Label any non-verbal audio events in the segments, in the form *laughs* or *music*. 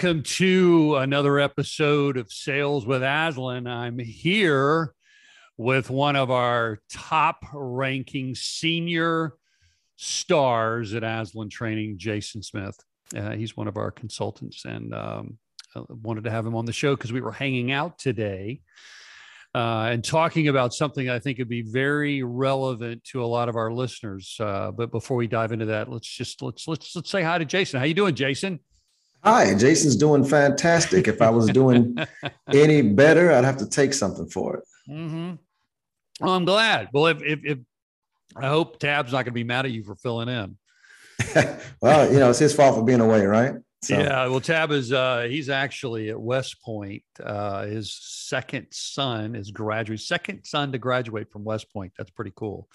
Welcome to another episode of Sales with Aslan. I'm here with one of our top ranking senior stars at Aslan Training, Jason Smith. Uh, he's one of our consultants, and um, I wanted to have him on the show because we were hanging out today uh, and talking about something I think would be very relevant to a lot of our listeners. Uh, but before we dive into that, let's just let's let's let's say hi to Jason. How you doing, Jason? Hi, Jason's doing fantastic. If I was doing *laughs* any better, I'd have to take something for it. Mm-hmm. Well, I'm glad. Well, if, if, if I hope Tab's not going to be mad at you for filling in. *laughs* well, you know, it's his fault for being away, right? So. Yeah, well, Tab is uh, he's actually at West Point. Uh, his second son is graduate, second son to graduate from West Point. That's pretty cool.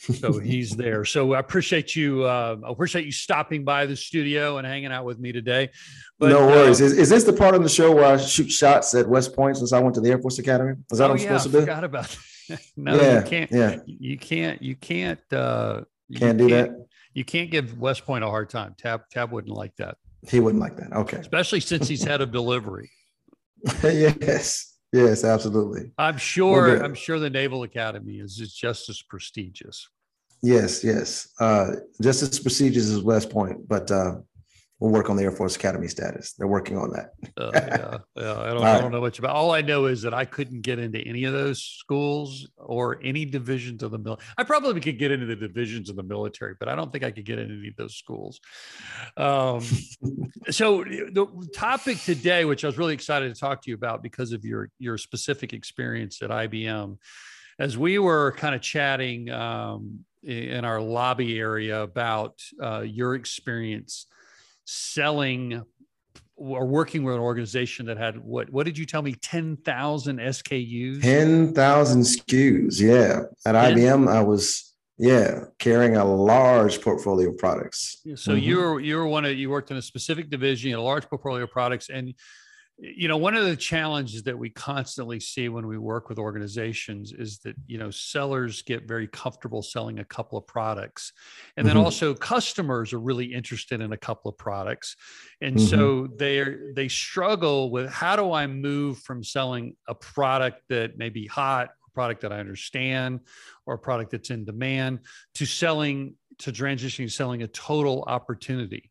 So he's there. So I appreciate you. Uh, I appreciate you stopping by the studio and hanging out with me today. But, no worries. Uh, is, is this the part of the show where I shoot shots at West Point since I went to the Air Force Academy? Is that oh, what I'm yeah, supposed to do? Forgot about. That. *laughs* no, yeah, you can't. Yeah, you can't. You can't. Uh, you can't do can't, that. You can't give West Point a hard time. Tab Tab wouldn't like that. He wouldn't like that. Okay. Especially since he's had a delivery. *laughs* yes. Yes, absolutely. I'm sure. I'm sure the Naval Academy is, is just as prestigious. Yes, yes. Uh, just as prestigious as West Point, but uh, we'll work on the Air Force Academy status. They're working on that. uh, *laughs* yeah, yeah. I don't, I don't know much about. All I know is that I couldn't get into any of those schools or any divisions of the military. I probably could get into the divisions of the military, but I don't think I could get into any of those schools. Um, *laughs* so the topic today, which I was really excited to talk to you about because of your your specific experience at IBM, as we were kind of chatting um, in our lobby area about uh, your experience selling or working with an organization that had what what did you tell me 10,000 SKUs 10,000 SKUs yeah at 10? IBM I was yeah carrying a large portfolio of products so mm-hmm. you're you're one of you worked in a specific division a large portfolio of products and you know one of the challenges that we constantly see when we work with organizations is that you know sellers get very comfortable selling a couple of products and then mm-hmm. also customers are really interested in a couple of products and mm-hmm. so they they struggle with how do i move from selling a product that may be hot a product that i understand or a product that's in demand to selling to transitioning selling a total opportunity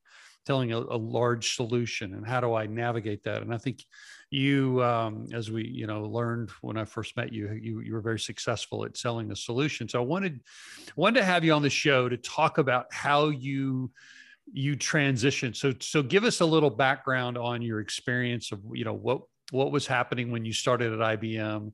telling a, a, large solution and how do i navigate that? And i think you um, as we you know learned when i first met you, you you were very successful at selling a solution. So i wanted wanted to have you on the show to talk about how you you transition so so give us a little background on your experience of you know what what was happening when you started at ibm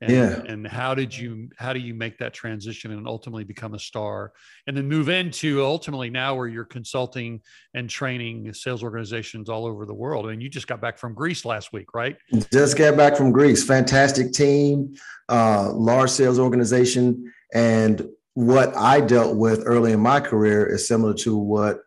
and, yeah. and how did you how do you make that transition and ultimately become a star? And then move into ultimately now where you're consulting and training sales organizations all over the world. I and mean, you just got back from greece last week right? Just got back from greece. Fantastic team uh, large sales organization. And what i dealt with early in my career is similar to what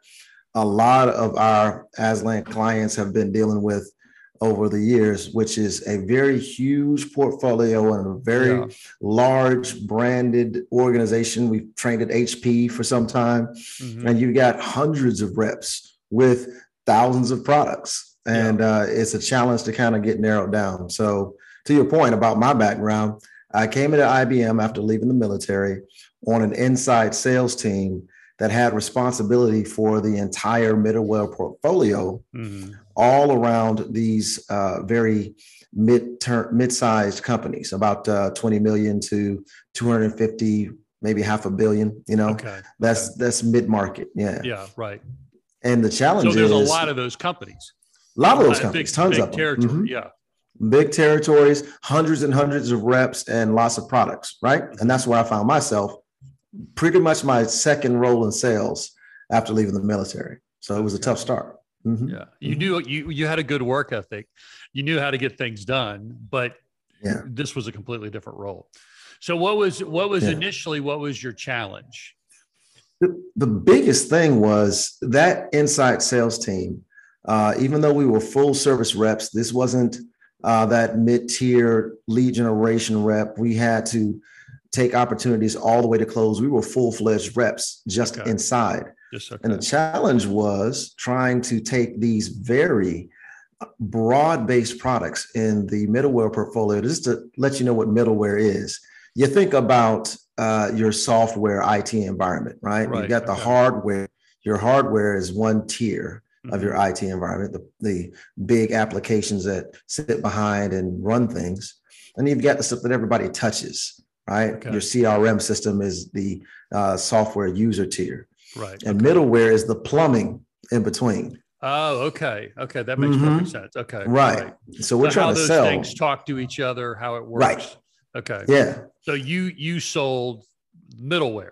a lot of our aslan clients have been dealing with over the years, which is a very huge portfolio and a very yeah. large branded organization. We've trained at HP for some time, mm-hmm. and you've got hundreds of reps with thousands of products. And yeah. uh, it's a challenge to kind of get narrowed down. So, to your point about my background, I came into IBM after leaving the military on an inside sales team that had responsibility for the entire middleware portfolio mm-hmm. All around these uh, very mid-term mid-sized companies about uh, 20 million to 250 maybe half a billion you know? Okay. that's that's mid-market yeah. Yeah right. And the challenge so there's is, a lot of those companies. A lot of those companies big, tons big of them. territory mm-hmm. yeah. Big territories hundreds and hundreds of reps and lots of products right? And that's where i found myself pretty much my second role in sales after leaving the military. So it was a tough start. Mm-hmm. Yeah, you knew you you had a good work ethic. You knew how to get things done, but yeah. this was a completely different role. So what was what was yeah. initially what was your challenge? The, the biggest thing was that inside sales team. Uh, even though we were full service reps, this wasn't uh, that mid tier lead generation rep. We had to take opportunities all the way to close. We were full fledged reps just okay. inside. Yes, okay. And the challenge was trying to take these very broad-based products in the middleware portfolio. Just to let you know what middleware is, you think about uh, your software IT environment, right? right. You got the okay. hardware. Your hardware is one tier mm-hmm. of your. IT environment, the, the big applications that sit behind and run things. And you've got the stuff that everybody touches, right? Okay. Your CRM system is the uh, software user tier. Right. And okay. middleware is the plumbing in between. Oh, okay. Okay. That makes mm-hmm. perfect sense. Okay. Right. right. So we're so trying to sell things talk to each other, how it works. Right. Okay. Yeah. So you you sold middleware.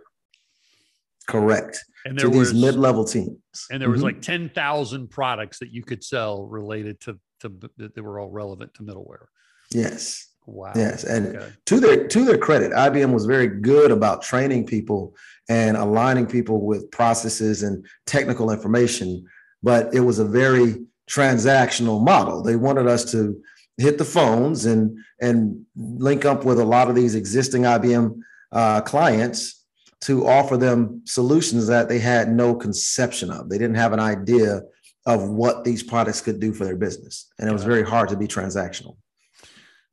Correct. And there to was, these mid-level teams. And there was mm-hmm. like 10,000 products that you could sell related to to that were all relevant to middleware. Yes. Wow. Yes, and okay. to their to their credit, IBM was very good about training people and aligning people with processes and technical information, but it was a very transactional model. They wanted us to hit the phones and and link up with a lot of these existing IBM uh, clients to offer them solutions that they had no conception of. They didn't have an idea of what these products could do for their business, and it was very hard to be transactional.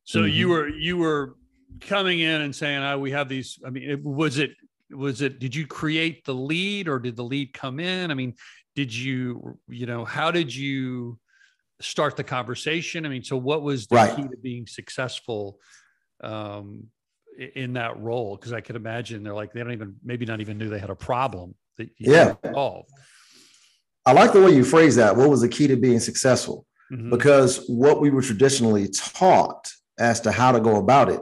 So mm-hmm. you were you were coming in and saying, "Oh, we have these." I mean, it, was it was it? Did you create the lead, or did the lead come in? I mean, did you you know how did you start the conversation? I mean, so what was the right. key to being successful um, in that role? Because I could imagine they're like they don't even maybe not even knew they had a problem that yeah. solve. I like the way you phrase that. What was the key to being successful? Mm-hmm. Because what we were traditionally taught as to how to go about it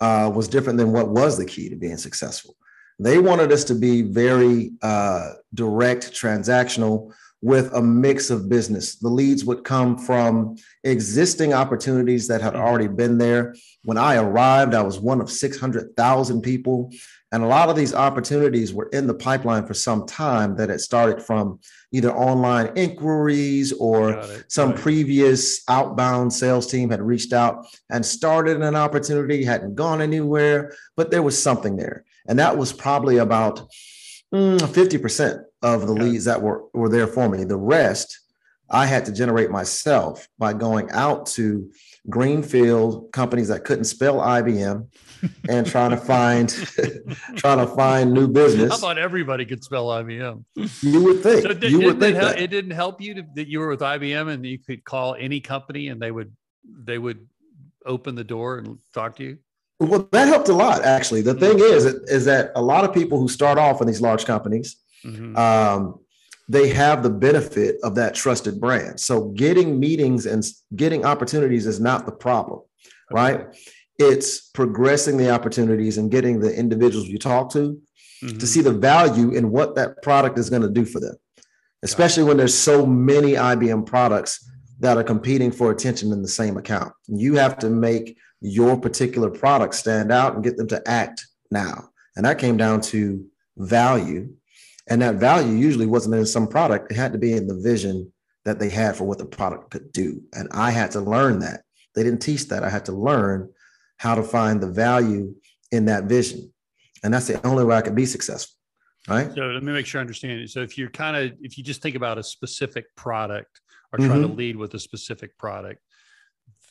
uh, was different than what was the key to being successful. They wanted us to be very uh, direct, transactional, with a mix of business. The leads would come from existing opportunities that had already been there. When I arrived, I was one of 600,000 people and a lot of these opportunities were in the pipeline for some time that had started from either online inquiries or some right. previous outbound sales team had reached out and started an opportunity, hadn't gone anywhere, but there was something there. And that was probably about mm, 50% of the leads that were, were there for me. The rest I had to generate myself by going out to greenfield companies that couldn't spell IBM and trying to find *laughs* trying to find new business. How about everybody could spell IBM? You would think. So did, you would think it, it didn't help you to, that you were with IBM and you could call any company and they would they would open the door and talk to you. Well, that helped a lot actually. The thing is, is that a lot of people who start off in these large companies. Mm-hmm. Um, they have the benefit of that trusted brand. So getting meetings and getting opportunities is not the problem, okay. right? It's progressing the opportunities and getting the individuals you talk to mm-hmm. to see the value in what that product is going to do for them, especially when there's so many IBM products that are competing for attention in the same account. You have to make your particular product stand out and get them to act now. And that came down to value and that value usually wasn't in some product, it had to be in the vision that they had for what the product could do. And I had to learn that. They didn't teach that. I had to learn how to find the value in that vision. And that's the only way I could be successful. Right. So let me make sure I understand it. So if you're kind of, if you just think about a specific product or try mm-hmm. to lead with a specific product,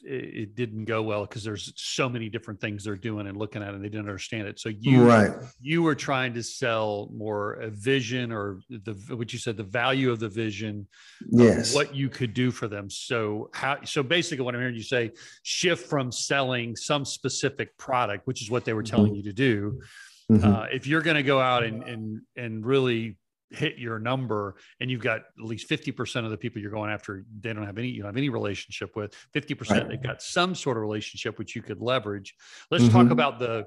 it didn't go well because there's so many different things they're doing and looking at and they didn't understand it so you right you were trying to sell more a vision or the what you said the value of the vision yes what you could do for them so how so basically what i'm hearing you say shift from selling some specific product which is what they were telling mm-hmm. you to do mm-hmm. uh, if you're going to go out and and and really hit your number and you've got at least 50% of the people you're going after they don't have any you don't have any relationship with 50% right. they've got some sort of relationship which you could leverage let's mm-hmm. talk about the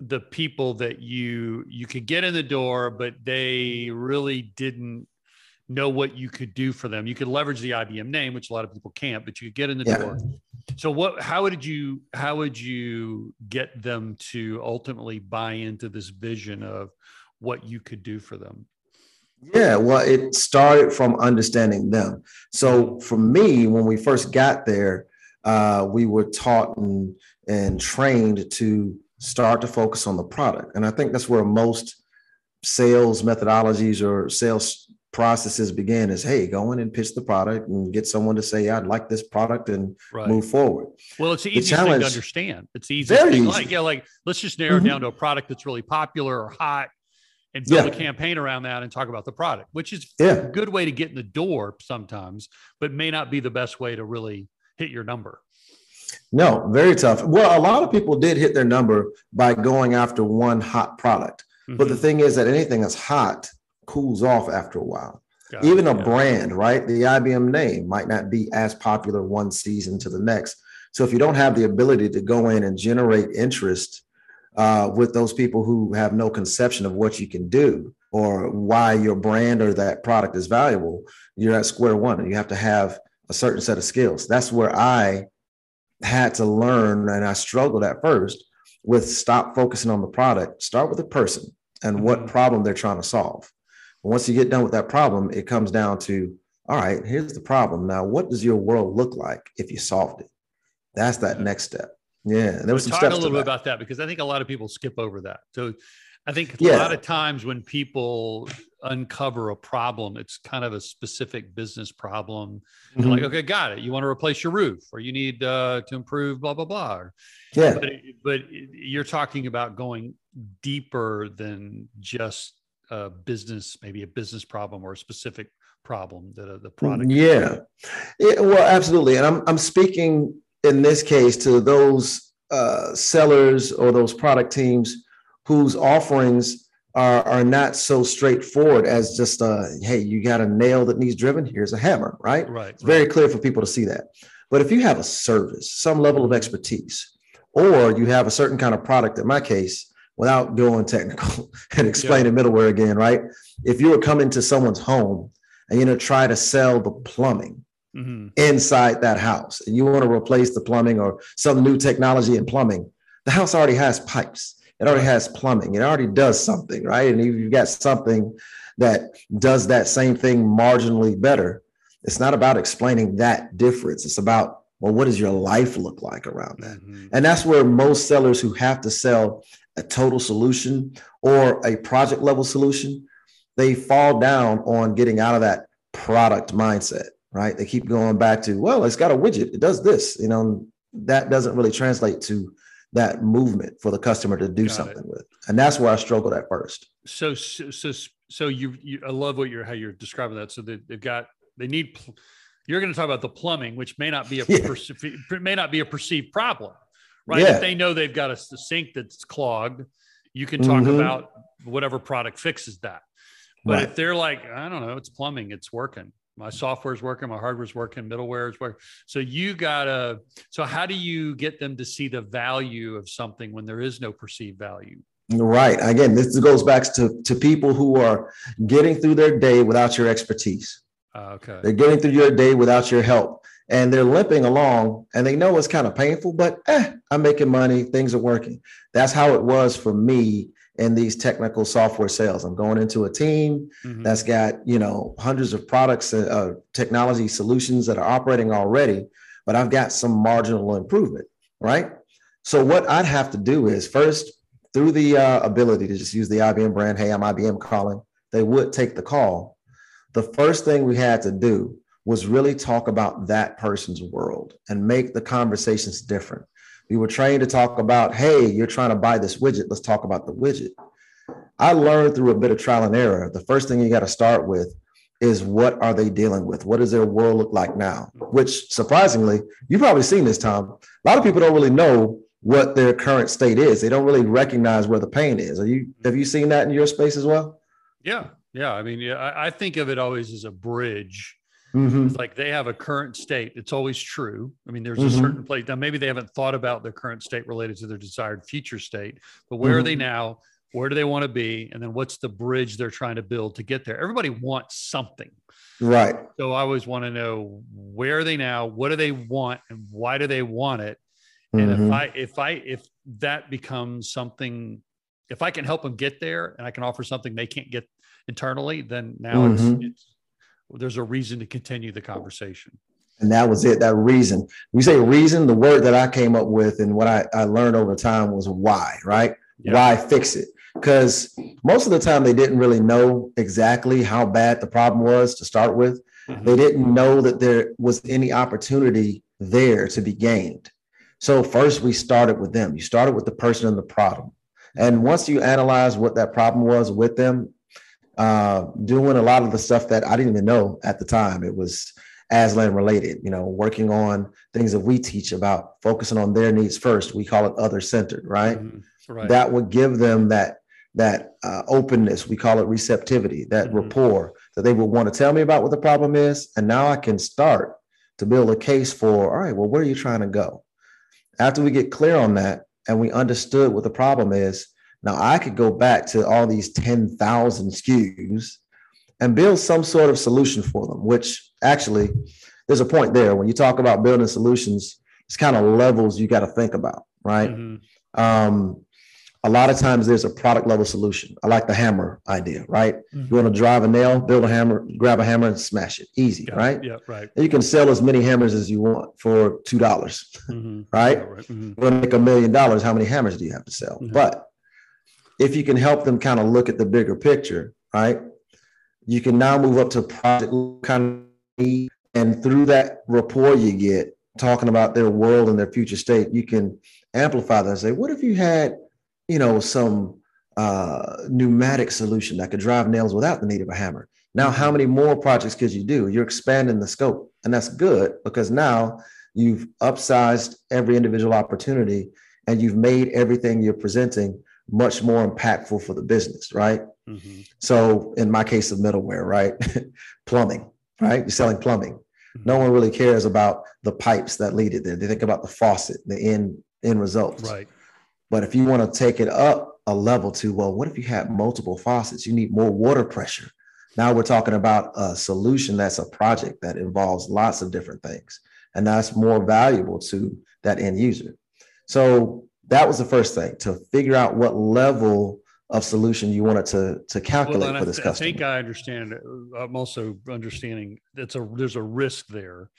the people that you you could get in the door but they really didn't know what you could do for them you could leverage the IBM name which a lot of people can't but you could get in the yeah. door so what how did you how would you get them to ultimately buy into this vision of what you could do for them yeah, well, it started from understanding them. So for me, when we first got there, uh, we were taught and, and trained to start to focus on the product. And I think that's where most sales methodologies or sales processes begin is hey go in and pitch the product and get someone to say i'd like this product and Right. move forward Well, it's the The easiest thing to understand. It's Very thing. easy. Like, yeah, like let's just narrow it Mhm. down to a product that's really popular or hot and build Yeah. a campaign around that and talk about the product, which is yeah a good way to get in the door sometimes, but may not be the best way to really hit your number. no very tough well a lot of people did hit their number by going after one hot product but the Mhm. thing is that anything that's hot cools off after a while Got it. even a Yeah. brand, right? The IBM name might not be as popular one season to the next. So if you don't have the ability to go in and generate interest uh, with those people who have no conception of what you can do or why your brand or that product is valuable, you're at square one and you have to have a certain set of skills. That's where I had to learn and I struggled at first with stop focusing on the product, start with the person and what Mhm. problem they're trying to solve. Once you get done with that problem, it comes down to, all right, here's the problem. Now, what does your world look like if you solved it? That's that next step. Yeah, and there was some talk a little bit that. about that because I think a lot of people skip over that. So I think a Yeah. lot of times when people uncover a problem, it's kind of a specific business problem. And Mhm. like, okay, got it. You want to replace your roof or you need uh, to improve blah, blah, blah. Yeah, But, but you're talking about going deeper than just a business, maybe a business problem or a specific problem that uh, the product. Yeah. Yeah, well, absolutely. And I'm I'm speaking in this case to those uh, sellers or those product teams whose offerings are are not so straightforward as just uh, hey, you got a nail that needs driven. Here's a hammer, right? Right. It's very clear for people to see that. But if you have a service, some level of expertise, or you have a certain kind of product, in my case, without going technical *laughs* and explaining middleware again, right? If you were coming to someone's home and you know try to sell the plumbing Mhm. inside that house and you want to replace the plumbing or some new technology in plumbing, the house already has pipes. It already has plumbing. It already does something, right? And if you've got something that does that same thing marginally better, it's not about explaining that difference. It's about, well, what does your life look like around that? Mhm. And that's where most sellers who have to sell a total solution or a project level solution, they fall down on getting out of that product mindset, right? They keep going back to, well, it's got a widget, it does this, you know, that doesn't really translate to that movement for the customer to do Got it. something with. And that's where I struggled at first. so so so, so you, you i love what you're how you're describing that so they, they've got they need pl- you're going to talk about the plumbing which may not be a *laughs* Yeah. may not be a perceived problem right Yeah. if they know they've got a sink that's clogged you can talk Mhm. about whatever product fixes that but Right. if they're like i don't know it's plumbing it's working my software's working my hardware's working middleware is working so you gotta so how do you get them to see the value of something when there is no perceived value Right. Again, this goes back to, to people who are getting through their day without your expertise. uh, okay They're getting through your day without your help and they're limping along and they know it's kind of painful, but eh, I'm making money. Things are working. That's how it was for me in these technical software sales. I'm going into a team Mhm. that's got, you know, hundreds of products, uh, uh, technology solutions that are operating already, but I've got some marginal improvement, right? So what I'd have to do is first, through the uh, ability to just use the IBM brand, hey, I'm IBM calling, they would take the call. The first thing we had to do was really talk about that person's world and make the conversations different. We were trained to talk about, hey, you're trying to buy this widget. Let's talk about the widget. I learned through a bit of trial and error. The first thing you got to start with is what are they dealing with? What does their world look like now? Which surprisingly, you've probably seen this, Tom. A lot of people don't really know what their current state is. They don't really recognize where the pain is. Are you have you seen that in your space as well? Yeah, yeah. I mean, yeah, I, I think of it always as a bridge. Mm-hmm. It's like they have a current state. It's always true. I mean, there's a Mhm. certain place now. Maybe they haven't thought about their current state related to their desired future state, but where are they now? Where do they want to be? And then what's the bridge they're trying to build to get there? Everybody wants something. Right. So I always want to know where are they now? What do they want? And why do they want it? And if I, if I, if that becomes something, if I can help them get there and I can offer something they can't get internally, then now it's, it's, there's a reason to continue the conversation. And that was it, that reason. We say reason, the word that I came up with and what I, I learned over time was why, right? Yeah. Why fix it? because most of the time they didn't really know exactly how bad the problem was to start with. Mm-hmm. They didn't know that there was any opportunity there to be gained. So first we started with them. You started with the person and the problem. And once you analyze what that problem was with them, uh, doing a lot of the stuff that I didn't even know at the time, it was Aslan related, you know, working on things that we teach about focusing on their needs first. We call it other centered, right? Mm-hmm. right? That would give them that that uh, openness. We call it receptivity, that mm-hmm. rapport that they would want to tell me about what the problem is, and now I can start to build a case for. All right, well, where are you trying to go? After we get clear on that and we understood what the problem is, now I could go back to all these ten thousand SKUs and build some sort of solution for them, which actually there's a point there. When you talk about building solutions, it's kind of levels you got to think about, right? Mm-hmm. Um, a lot of times there's a product level solution. I like the hammer idea, right? Mm-hmm. You want to drive a nail, build a hammer, grab a hammer and smash it. Easy, yeah, right? Yeah, right. And you can sell as many hammers as you want for $2, dollars mm-hmm. *laughs* right? Yeah, right. Mm-hmm. You want to make a million dollars, how many hammers do you have to sell? Mm-hmm. But if you can help them kind of look at the bigger picture, right? You can now move up to project kind of and through that rapport you get talking about their world and their future state, you can amplify that and say, what if you had, you know, some uh, pneumatic solution that could drive nails without the need of a hammer? Now, how many more projects could you do? You're expanding the scope, and that's good because now you've upsized every individual opportunity and you've made everything you're presenting much more impactful for the business, right? Mm-hmm. So, in my case of middleware, right? *laughs* plumbing, right? You're selling plumbing. Mm-hmm. No one really cares about the pipes that lead it there. They think about the faucet, the end end results. Right. But if you want to take it up a level to, well, what if you had multiple faucets? You need more water pressure. Now we're talking about a solution that's a project that involves lots of different things. And that's more valuable to that end user. So that was the first thing to figure out what level of solution you wanted to to calculate well, for this I, customer. I think I understand. Uh, I'm also understanding that's a there's a risk there.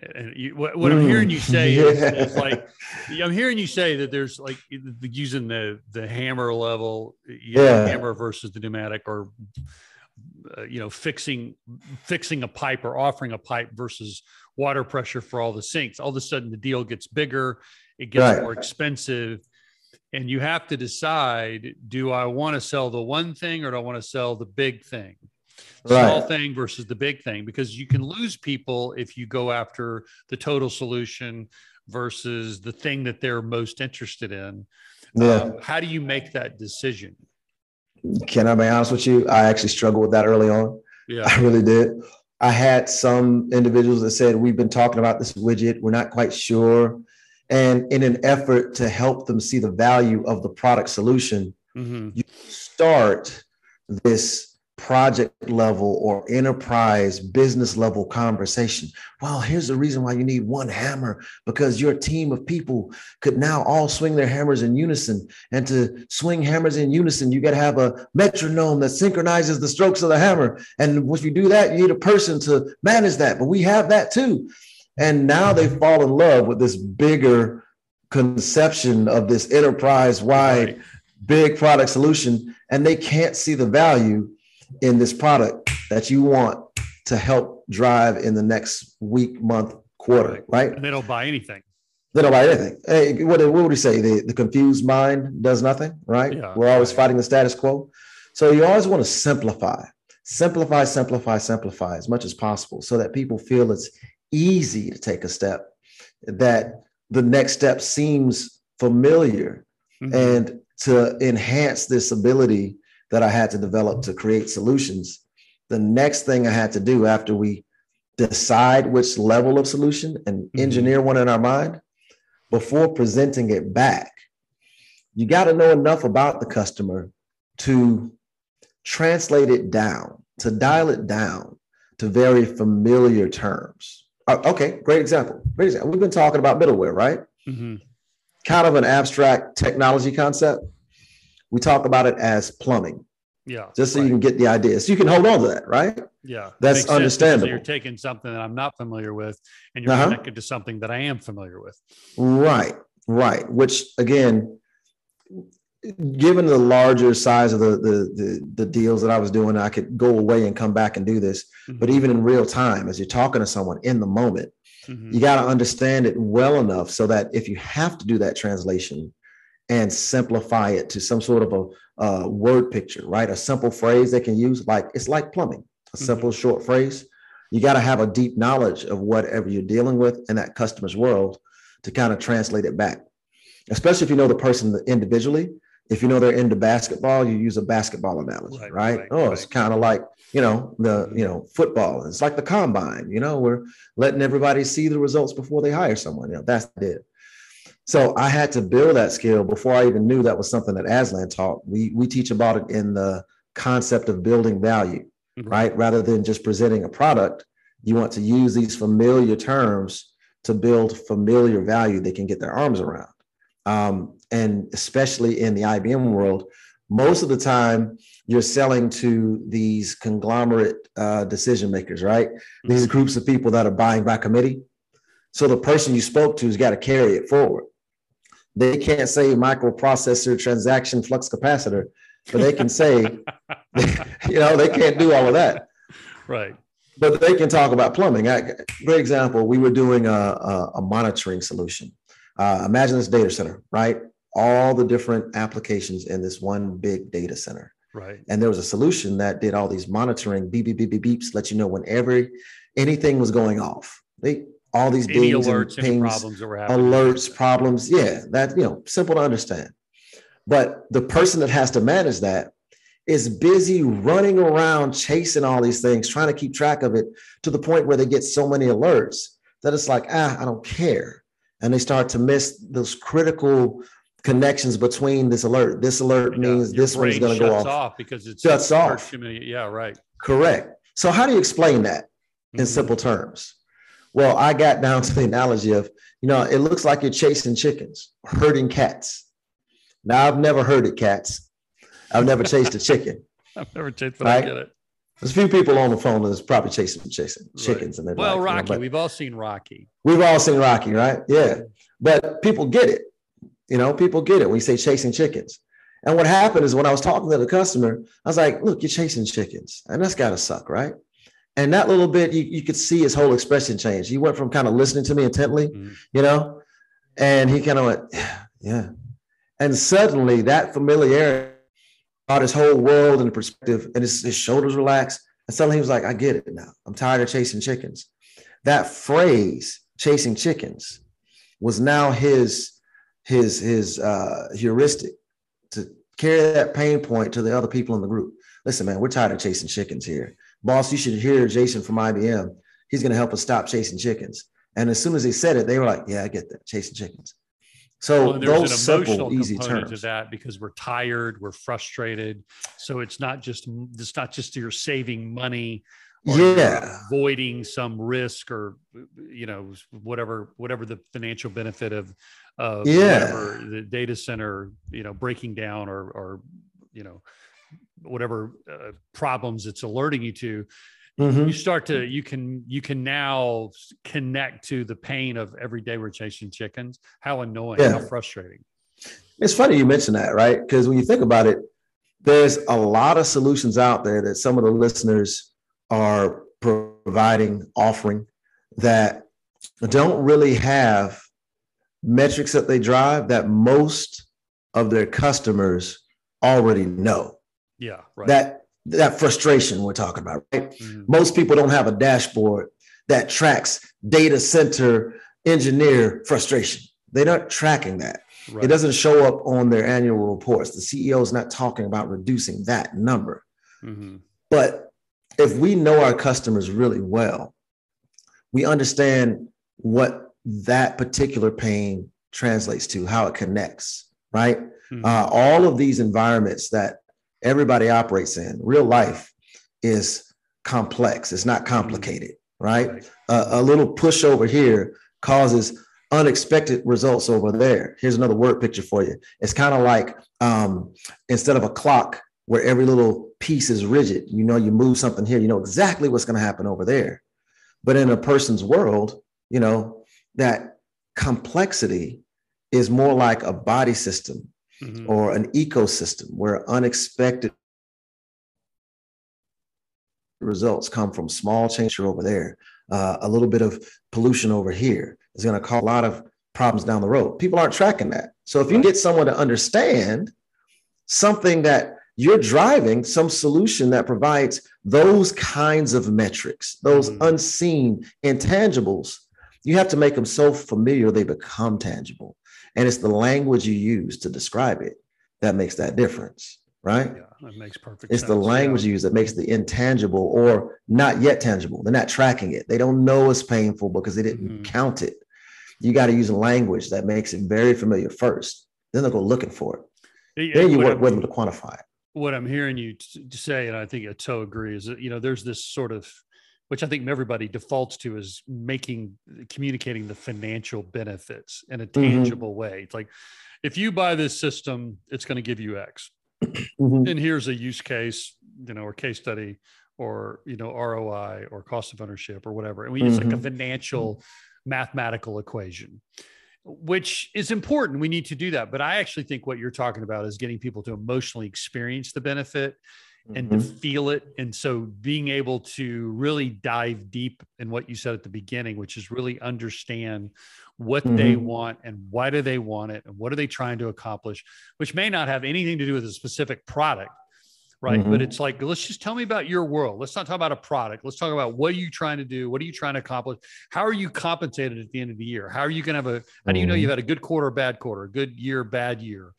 And you, what, what mm. I'm hearing you say yeah. is, is, *laughs* like I'm hearing you say that there's like using the the hammer level, yeah, hammer versus the pneumatic, or uh, you know fixing fixing a pipe or offering a pipe versus water pressure for all the sinks. All of a sudden, the deal gets bigger, it gets right. more expensive and you have to decide do i want to sell the one thing or do i want to sell the big thing? Right. small thing versus the big thing because you can lose people if you go after the total solution versus the thing that they're most interested in. Yeah. Um, how do you make that decision? Can i be honest with you? I actually struggled with that early on. Yeah. I really did. I had some individuals that said we've been talking about this widget. We're not quite sure and in an effort to help them see the value of the product solution, mm-hmm. you start this project level or enterprise business level conversation. Well, here's the reason why you need one hammer because your team of people could now all swing their hammers in unison. And to swing hammers in unison, you got to have a metronome that synchronizes the strokes of the hammer. And once you do that, you need a person to manage that. But we have that too. And now they fall in love with this bigger conception of this enterprise wide right. big product solution. And they can't see the value in this product that you want to help drive in the next week, month, quarter, right? And they don't buy anything. They don't buy anything. Hey, what, what would he say? The, the confused mind does nothing, right? Yeah, We're always right. fighting the status quo. So you always want to simplify, simplify, simplify, simplify as much as possible so that people feel it's easy to take a step, that the next step seems familiar. Mm-hmm. And to enhance this ability that I had to develop to create solutions, the next thing I had to do after we decide which level of solution and mm-hmm. engineer one in our mind before presenting it back, you got to know enough about the customer to translate it down, to dial it down to very familiar terms. Uh, okay, great example. Great example. We've been talking about middleware, right? Mm-hmm. Kind of an abstract technology concept. We talk about it as plumbing. Yeah. Just so right. you can get the idea. So you can hold on to that, right? Yeah. That's understandable. You're taking something that I'm not familiar with and you're uh-huh. connected to something that I am familiar with. Right. Right. Which again, given the larger size of the, the, the the deals that I was doing, I could go away and come back and do this. Mm-hmm. But even in real time, as you're talking to someone in the moment, mm-hmm. you got to understand it well enough so that if you have to do that translation and simplify it to some sort of a, word picture, right? A simple phrase they can use, like it's like plumbing, a mm-hmm. simple short phrase. You got to have a deep knowledge of whatever you're dealing with in that customer's world to kind of translate it back, especially if you know the person individually if you know they're into basketball, you use a basketball analogy, right? right? right oh, right. it's kind of like you know the you know football. It's like the combine. You know, we're letting everybody see the results before they hire someone. You know, that's it. So I had to build that skill before I even knew that was something that Aslan taught. We we teach about it in the concept of building value, mm-hmm. right? Rather than just presenting a product, you want to use these familiar terms to build familiar value they can get their arms around. Um, and especially in the IBM world, most of the time you're selling to these conglomerate uh, decision makers, right? Mm-hmm. These groups of people that are buying by committee. So the person you spoke to has got to carry it forward. They can't say microprocessor, transaction, flux capacitor, but they can say, *laughs* *laughs* you know, they can't do all of that. Right. But they can talk about plumbing. I, great example. We were doing a, a, a monitoring solution. Uh, imagine this data center, right? All the different applications in this one big data center. Right. And there was a solution that did all these monitoring beep, beep, beep, beep, beeps, let you know whenever anything was going off. They all these any alerts, and pings, problems that were happening. Alerts, problems. Yeah, that you know, simple to understand. But the person that has to manage that is busy running around chasing all these things, trying to keep track of it to the point where they get so many alerts that it's like, ah, I don't care. And they start to miss those critical connections between this alert. This alert yeah, means this one's going to go off. off because it's shuts off. Yeah, right. Correct. So how do you explain that in mm-hmm. simple terms? Well, I got down *laughs* to the analogy of, you know, it looks like you're chasing chickens, herding cats. Now I've never herded cats. I've never chased a chicken. *laughs* I've never chased, but right? I get it. There's a few people on the phone that's probably chasing chasing chickens, right. and they're well, like, Rocky. You know, we've all seen Rocky. We've all seen Rocky, right? Yeah, but people get it. You know, people get it when you say chasing chickens. And what happened is when I was talking to the customer, I was like, look, you're chasing chickens. And that's got to suck, right? And that little bit, you, you could see his whole expression change. He went from kind of listening to me intently, mm-hmm. you know, and he kind of went, yeah, yeah. And suddenly that familiarity brought his whole world into perspective and his, his shoulders relaxed. And suddenly he was like, I get it now. I'm tired of chasing chickens. That phrase, chasing chickens, was now his his his uh, heuristic to carry that pain point to the other people in the group. Listen, man, we're tired of chasing chickens here. Boss, you should hear Jason from IBM. He's going to help us stop chasing chickens. And as soon as he said it, they were like, "Yeah, I get that, chasing chickens." So well, those simple, easy terms. To that because we're tired, we're frustrated. So it's not just it's not just you're saving money yeah avoiding some risk or you know whatever whatever the financial benefit of of yeah the data center you know breaking down or or you know whatever uh, problems it's alerting you to mm-hmm. you start to you can you can now connect to the pain of every day we're chasing chickens how annoying yeah. how frustrating it's funny you mentioned that right because when you think about it there's a lot of solutions out there that some of the listeners are providing, offering that don't really have metrics that they drive that most of their customers already know. Yeah, right. That that frustration we're talking about, right? Mm-hmm. Most people don't have a dashboard that tracks data center engineer frustration. They're not tracking that. Right. It doesn't show up on their annual reports. The CEO is not talking about reducing that number. Mm-hmm. But if we know our customers really well, we understand what that particular pain translates to, how it connects, right? Mm-hmm. Uh, all of these environments that everybody operates in, real life is complex, it's not complicated, right? right. Uh, a little push over here causes unexpected results over there. Here's another word picture for you. It's kind of like um, instead of a clock where every little piece is rigid. You know, you move something here, you know exactly what's going to happen over there. But in a person's world, you know, that complexity is more like a body system mm-hmm. or an ecosystem where unexpected results come from small change over there, uh, a little bit of pollution over here is going to cause a lot of problems down the road. People aren't tracking that. So if you get someone to understand something that you're driving, some solution that provides those kinds of metrics, those mm-hmm. unseen intangibles, you have to make them so familiar they become tangible. And it's the language you use to describe it that makes that difference, right? Yeah, that makes perfect it's sense. the language yeah. you use that makes the intangible or not yet tangible. They're not tracking it. They don't know it's painful because they didn't mm-hmm. count it. You got to use a language that makes it very familiar first. Then they'll go looking for it. Then you work I'm, with them to quantify it. What I'm hearing you t- say, and I think I so agree, is that you know there's this sort of which I think everybody defaults to is making communicating the financial benefits in a mm-hmm. tangible mm-hmm. way. It's like if you buy this system, it's going to give you X. *clears throat* Mm-hmm. And here's a use case, you know, or case study or you know, ROI or cost of ownership or whatever. And we use mm-hmm. like a financial mathematical equation which is important. We need to do that. But I actually think what you're talking about is getting people to emotionally experience the benefit and mm-hmm. to feel it. And so being able to really dive deep in what you said at the beginning, which is really understand what mm-hmm. they want and why do they want it and what are they trying to accomplish, which may not have anything to do with a specific product. Right. Mm-hmm. But it's like, let's just tell me about your world. Let's not talk about a product. Let's talk about what are you trying to do? What are you trying to accomplish? How are you compensated at the end of the year? How are you going to have a, how do you know mm-hmm. you've had a good quarter, bad quarter, a good year, bad year?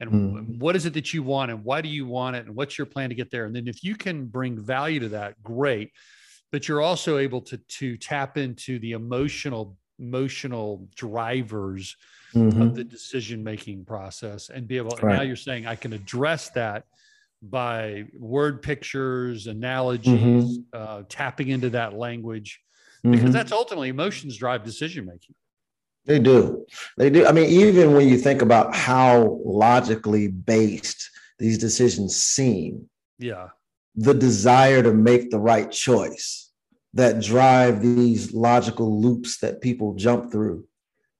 And mm. what is it that you want and why do you want it and what's your plan to get there and then if you can bring value to that great but you're also able to to tap into the emotional emotional drivers mm-hmm. of the decision making process and be able right. and now you're saying i can address that by word pictures analogies mm-hmm. uh, tapping into that language because mm-hmm. that's ultimately emotions drive decision making they do. They do. I mean, even when you think about how logically based these decisions seem, yeah, the desire to make the right choice that drive these logical loops that people jump through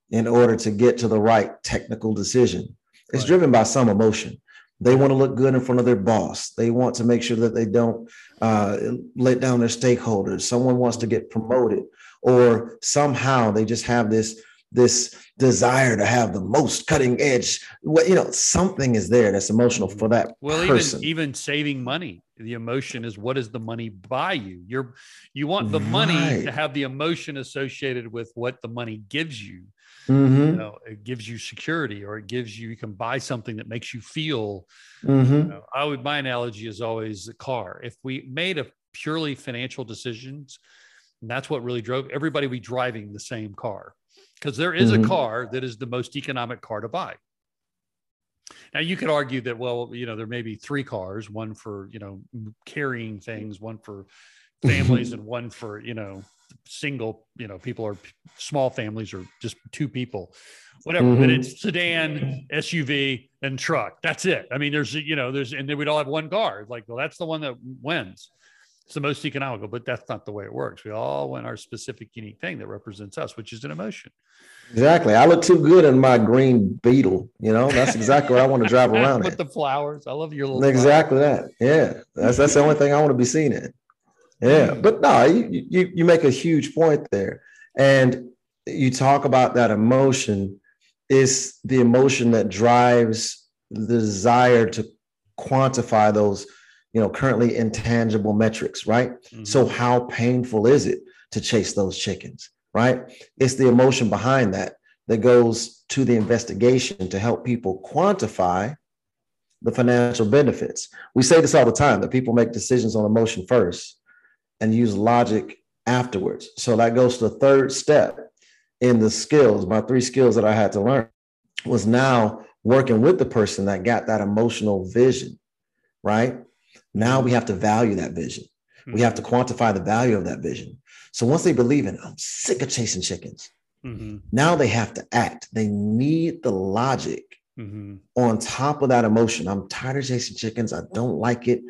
in order to get to the right technical decision is right. driven by some emotion. They want to look good in front of their boss. They want to make sure that they don't uh, let down their stakeholders. Someone wants to get promoted, or somehow they just have this this desire to have the most cutting edge what you know something is there that's emotional for that well person. even even saving money the emotion is what does the money buy you you're you want the money to have the emotion associated with what the money gives you mm-hmm. you know it gives you security or it gives you you can buy something that makes you feel mm-hmm. you know, i would my analogy is always a car if we made a purely financial decisions and that's what really drove everybody be driving the same car because there is mm-hmm. a car that is the most economic car to buy. Now you could argue that well, you know, there may be three cars, one for you know carrying things, one for families, and *laughs* one for you know single, you know, people are small families or just two people, whatever. Mm-hmm. But it's sedan, SUV, and truck. That's it. I mean, there's you know, there's and then we'd all have one car. Like, well, that's the one that wins it's the most economical, but that's not the way it works. We all want our specific, unique thing that represents us, which is an emotion. Exactly. I look too good in my green beetle. You know, that's exactly what I want to drive *laughs* around with the flowers. I love your little exactly flowers. that. Yeah, that's that's the only thing I want to be seen in. Yeah, mm. but no, you you you make a huge point there, and you talk about that emotion is the emotion that drives the desire to quantify those you know, currently intangible metrics, right? Mm-hmm. So how painful is it to chase those chickens, right? It's the emotion behind that that goes to the investigation to help people quantify the financial benefits. We say this all the time that people make decisions on emotion first and use logic afterwards. So that goes to the third step in the skills, my three skills that I had to learn was now working with the person that got that emotional vision, right? Now we have to value that vision. Mm-hmm. We have to quantify the value of that vision. So once they believe in, I'm sick of chasing chickens. Mm-hmm. Now they have to act. They need the logic mm-hmm. on top of that emotion. I'm tired of chasing chickens. I don't like it.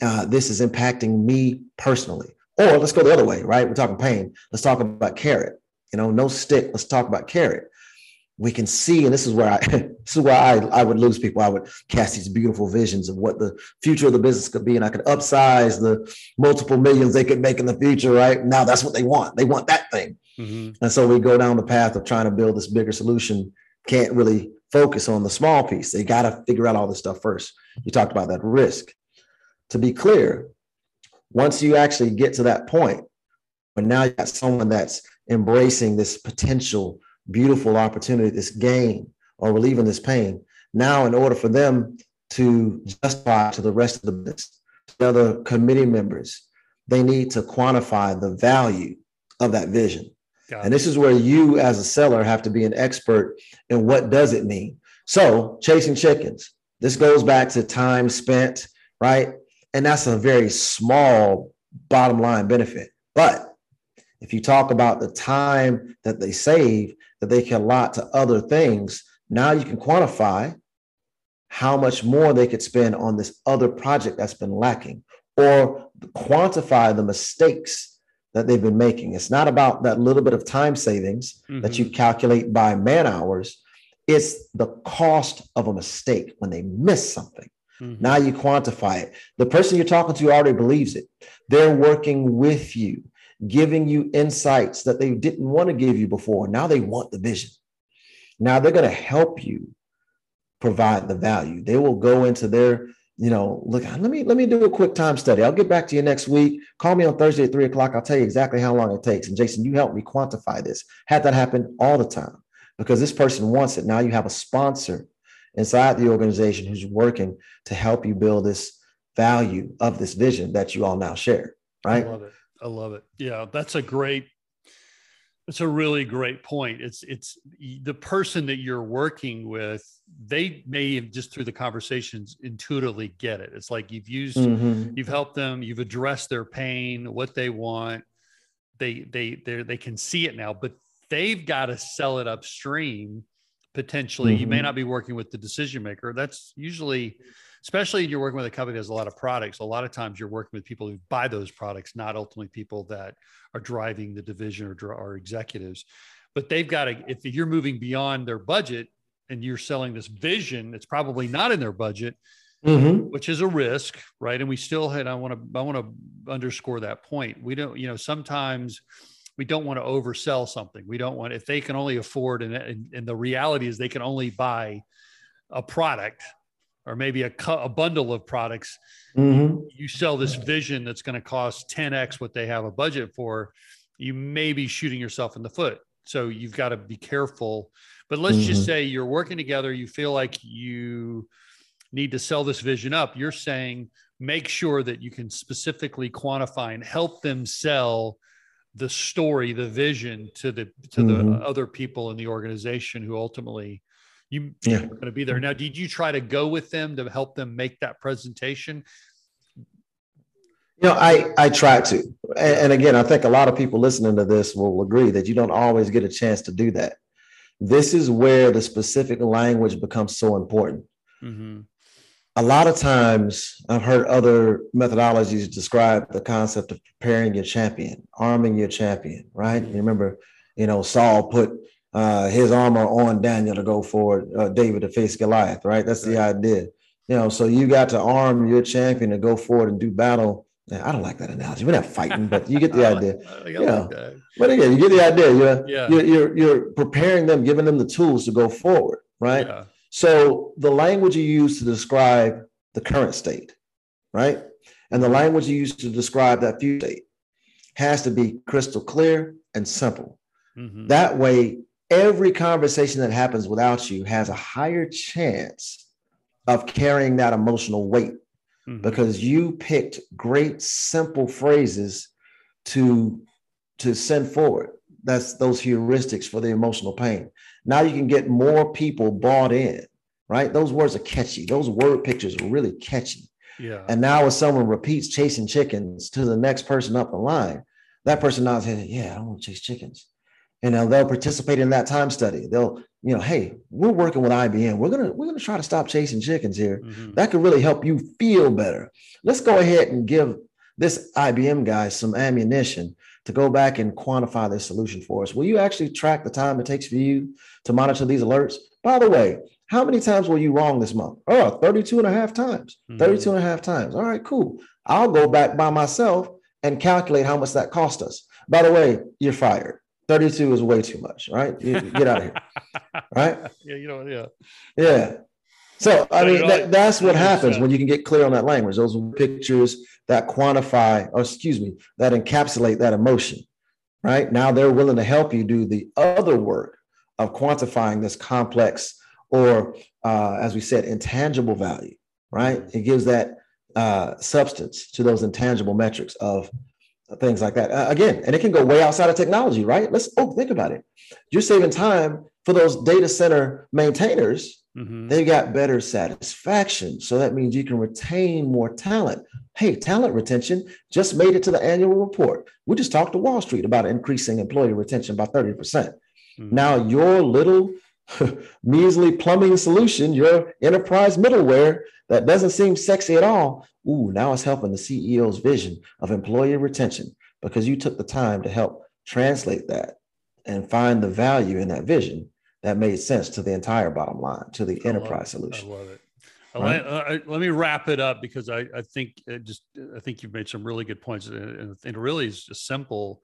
Uh, this is impacting me personally. Or let's go the other way, right? We're talking pain. Let's talk about carrot. You know, no stick. Let's talk about carrot. We can see, and this is where I *laughs* this is where I, I would lose people. I would cast these beautiful visions of what the future of the business could be, and I could upsize the multiple millions they could make in the future. Right now, that's what they want. They want that thing, mm-hmm. and so we go down the path of trying to build this bigger solution. Can't really focus on the small piece. They got to figure out all this stuff first. You talked about that risk. To be clear, once you actually get to that point, but now you got someone that's embracing this potential beautiful opportunity, this gain or relieving this pain. Now, in order for them to justify to the rest of the business, the other committee members, they need to quantify the value of that vision. and this is where you as a seller have to be an expert in what does it mean. So chasing chickens, this goes back to time spent, right? And that's a very small bottom line benefit. But if you talk about the time that they save, that they can allot to other things, now you can quantify how much more they could spend on this other project that's been lacking or quantify the mistakes that they've been making. It's not about that little bit of time savings mm-hmm. that you calculate by man hours. It's the cost of a mistake when they miss something. Mm-hmm. Now you quantify it. The person you're talking to already believes it. They're working with you giving you insights that they didn't want to give you before. Now they want the vision. Now they're going to help you provide the value. They will go into their, you know, look, let me let me do a quick time study. I'll get back to you next week. Call me on Thursday at three o'clock. I'll tell you exactly how long it takes. And Jason, you help me quantify this. Had that happen all the time because this person wants it. Now you have a sponsor inside the organization who's working to help you build this value of this vision that you all now share. Right. I love it. Yeah, that's a great it's a really great point. It's it's the person that you're working with, they may have just through the conversations intuitively get it. It's like you've used mm-hmm. you've helped them, you've addressed their pain, what they want. They they they they can see it now, but they've got to sell it upstream potentially. Mm-hmm. You may not be working with the decision maker. That's usually especially you're working with a company that has a lot of products, a lot of times you're working with people who buy those products, not ultimately people that are driving the division or, or executives. But they've got to, if you're moving beyond their budget and you're selling this vision, it's probably not in their budget, mm-hmm. which is a risk, right? And we still had, I want to, I want to underscore that point. We don't, you know, sometimes we don't want to oversell something. We don't want, if they can only afford, and, and, and the reality is they can only buy a product or maybe a, a bundle of products mm-hmm. you sell this vision that's going to cost 10x what they have a budget for you may be shooting yourself in the foot so you've got to be careful but let's mm-hmm. just say you're working together you feel like you need to sell this vision up you're saying make sure that you can specifically quantify and help them sell the story the vision to the to mm-hmm. the other people in the organization who ultimately you yeah. going to be there. Now, did you try to go with them to help them make that presentation? You know, I I try to, and, and again, I think a lot of people listening to this will agree that you don't always get a chance to do that. This is where the specific language becomes so important. Mm-hmm. A lot of times, I've heard other methodologies describe the concept of preparing your champion, arming your champion. Right? You remember, you know, Saul put uh, his armor on Daniel to go forward, uh, David to face Goliath, right? That's the idea. You know, so you got to arm your champion to go forward and do battle. I don't like that analogy. We're not fighting, but you get the *laughs* idea. Like, yeah. Like but again, you get the idea. You're, yeah. You're, you're, you're, preparing them, giving them the tools to go forward, right? Yeah. So the language you use to describe the current state, right? And the language you use to describe that future state has to be crystal clear and simple. Mm-hmm. That way, every conversation that happens without you has a higher chance of carrying that emotional weight mm-hmm. because you picked great simple phrases to to send forward. That's those heuristics for the emotional pain. Now you can get more people bought in right? Those words are catchy. Those word pictures are really catchy. Yeah. And now if someone repeats chasing chickens to the next person up the line that person now says yeah i don't want to chase chickens and uh, they'll participate in that time study. They'll, you know, hey, we're working with IBM. We're gonna we're gonna try to stop chasing chickens here. Mm-hmm. That could really help you feel better. Let's go ahead and give this IBM guy some ammunition to go back and quantify this solution for us. Will you actually track the time it takes for you to monitor these alerts? By the way, how many times were you wrong this month? Oh, 32 and a half times. Mm-hmm. 32 and a half times. All right, cool. I'll go back by myself and calculate how much that cost us. By the way, you're fired. 32 is way too much, right? You, get out of here. *laughs* Right? Yeah, you know, yeah. Yeah. So I mean that, that's what happens when you can get clear on that language. Those pictures that quantify, or excuse me, that encapsulate that emotion. Right now, they're willing to help you do the other work of quantifying this complex, or uh, as we said, intangible value. Right? It gives that uh, substance to those intangible metrics of things like that. Uh, again, and it can go way outside of technology. Right? Let's oh think about it. You're saving time for those data center maintainers Mm-hmm. They got better satisfaction. So that means you can retain more talent. Hey, talent retention just made it to the annual report. We just talked to Wall Street about increasing employee retention by 30%. percent mm hmm Now, your little *laughs* measly plumbing solution, your enterprise middleware that doesn't seem sexy at all, ooh, now it's helping the CEO's vision of employee retention because you took the time to help translate that and find the value in that vision that made sense to the entire bottom line, to the I enterprise solution. I love it. Right? Let, uh, let, me wrap it up because I, I think uh, just I think you've made some really good points, and it really is a simple,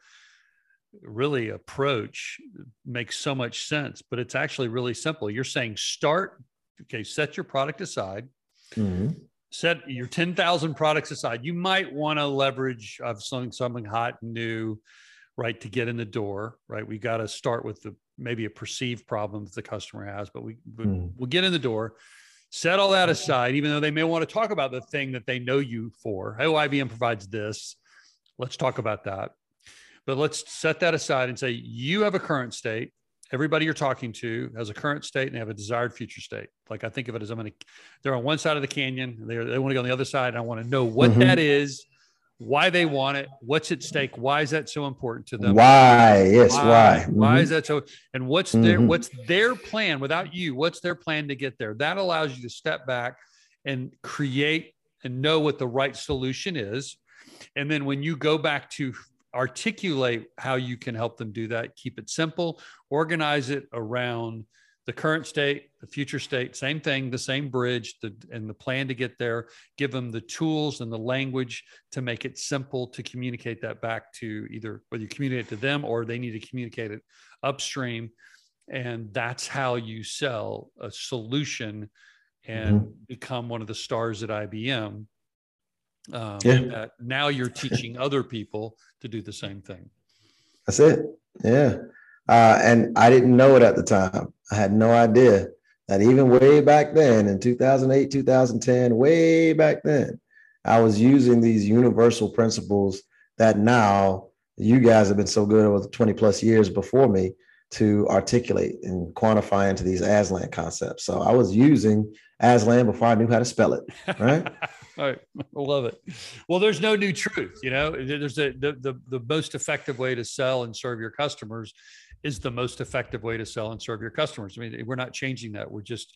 really approach makes so much sense. But it's actually really simple. You're saying start, okay, set your product aside. Mm-hmm. Set your 10,000 products aside. You might want to leverage of something, something hot and new, right, to get in the door, right? We got to start with the maybe a perceived problem that the customer has, but we mm. we'll get in the door, set all that aside, even though they may want to talk about the thing that they know you for. Oh, IBM provides this. Let's talk about that. But let's set that aside and say you have a current state. Everybody you're talking to has a current state and they have a desired future state. Like I think of it as I'm going to, they're on one side of the canyon. And They they want to go on the other side. And I want to know what mm-hmm. that is why they want it, what's at stake, why is that so important to them? Why? Yes, why? Why, mm-hmm. why is that so? And what's mm-hmm. their what's their plan without you? What's their plan to get there? That allows you to step back and create and know what the right solution is. And then when you go back to articulate how you can help them do that, keep it simple, organize it around the current state, the future state, same thing, the same bridge, the, and the plan to get there. Give them the tools and the language to make it simple to communicate that back to either whether you communicate to them or they need to communicate it upstream. And that's how you sell a solution and mm-hmm. become one of the stars at IBM. Um, yeah. now you're teaching other people to do the same thing. That's it. Yeah. Uh, and I didn't know it at the time. I had no idea that even way back then in 2008, 2010, way back then, I was using these universal principles that now you guys have been so good over 20 plus years before me to articulate and quantify into these Aslan concepts. So I was using Aslan before I knew how to spell it. Right. *laughs* All right. *laughs* I love it. Well, there's no new truth. You know, there's a, the, the, the most effective way to sell and serve your customers is the most effective way to sell and serve your customers. I mean, we're not changing that. We're just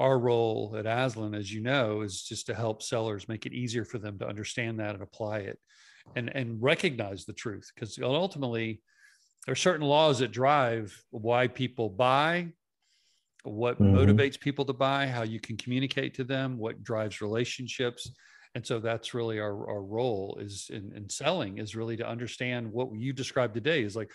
our role at Aslan, as you know, is just to help sellers make it easier for them to understand that and apply it and, and recognize the truth. Because ultimately, there are certain laws that drive why people buy, what mm-hmm. motivates people to buy, how you can communicate to them, what drives relationships. And so that's really our, our role is in, in selling is really to understand what you described today is like,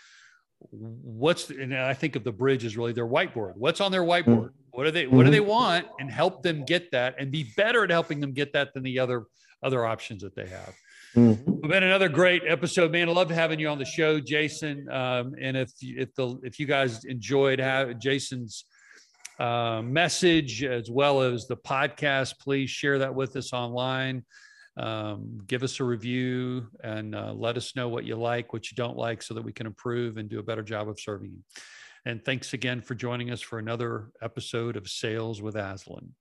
what's and I think of the bridge is really their whiteboard. What's on their mm-hmm. whiteboard? What do they what do they mm-hmm. want? And help them get that and be better at helping them get that than the other other options that they have. Mm-hmm. Been another great episode, man. I love having you on the show, Jason. Um, and if if the if you guys enjoyed have Jason's uh, message as well as the podcast, please share that with us online um, give us a review and uh, let us know what you like, what you don't like, so that we can improve and do a better job of serving you. And thanks again for joining us for another episode of Sales with Aslan.